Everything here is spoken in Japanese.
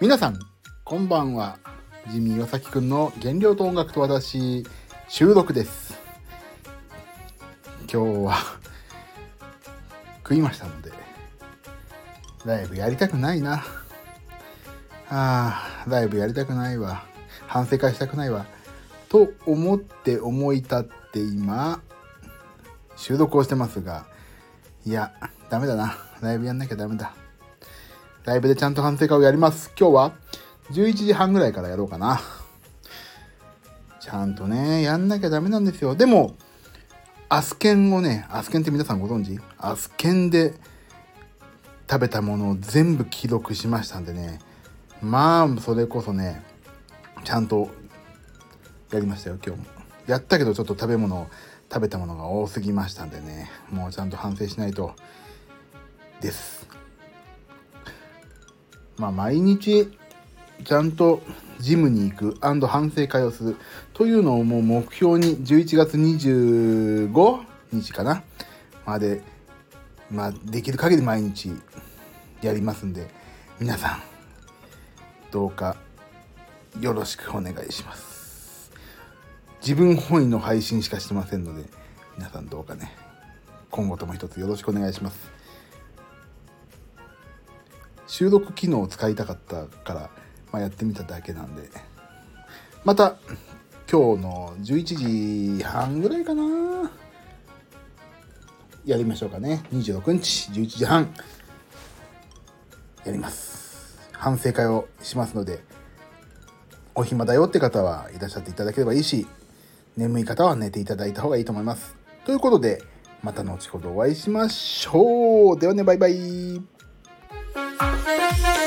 皆さんこんばんは。ジミー岩崎くんの原料と音楽と私収録です。今日は食いましたのでライブやりたくないな。あーライブやりたくないわ。反省会したくないわ。と思って思い立って今収録をしてますがいやダメだな。ライブやんなきゃダメだ。ライブでちゃんと反省会をやります。今日は11時半ぐらいからやろうかな。ちゃんとねやんなきゃダメなんですよ。でもアスケンをねアスケンって皆さんご存知？アスケンで食べたものを全部記録しましたんでね。まあそれこそねちゃんとやりましたよ今日も。やったけどちょっと食べ物食べたものが多すぎましたんでね。もうちゃんと反省しないと。です。まあ毎日ちゃんとジムに行く反省会をするというのをもう目標に11月25日かなまでまあできる限り毎日やりますんで皆さんどうかよろしくお願いします。自分本位の配信しかしてませんので皆さんどうかね。今後とも一つよろしくお願いします。収録機能を使いたかったから、まあ、やってみただけなんで。また今日の11時半ぐらいかな。やりましょうかね。26日11時半。やります。反省会をしますのでお暇だよって方はいらっしゃっていただければいいし眠い方は寝ていただいた方がいいと思います。ということでまた後ほどお会いしましょう。ではねバイバイ。Thank you.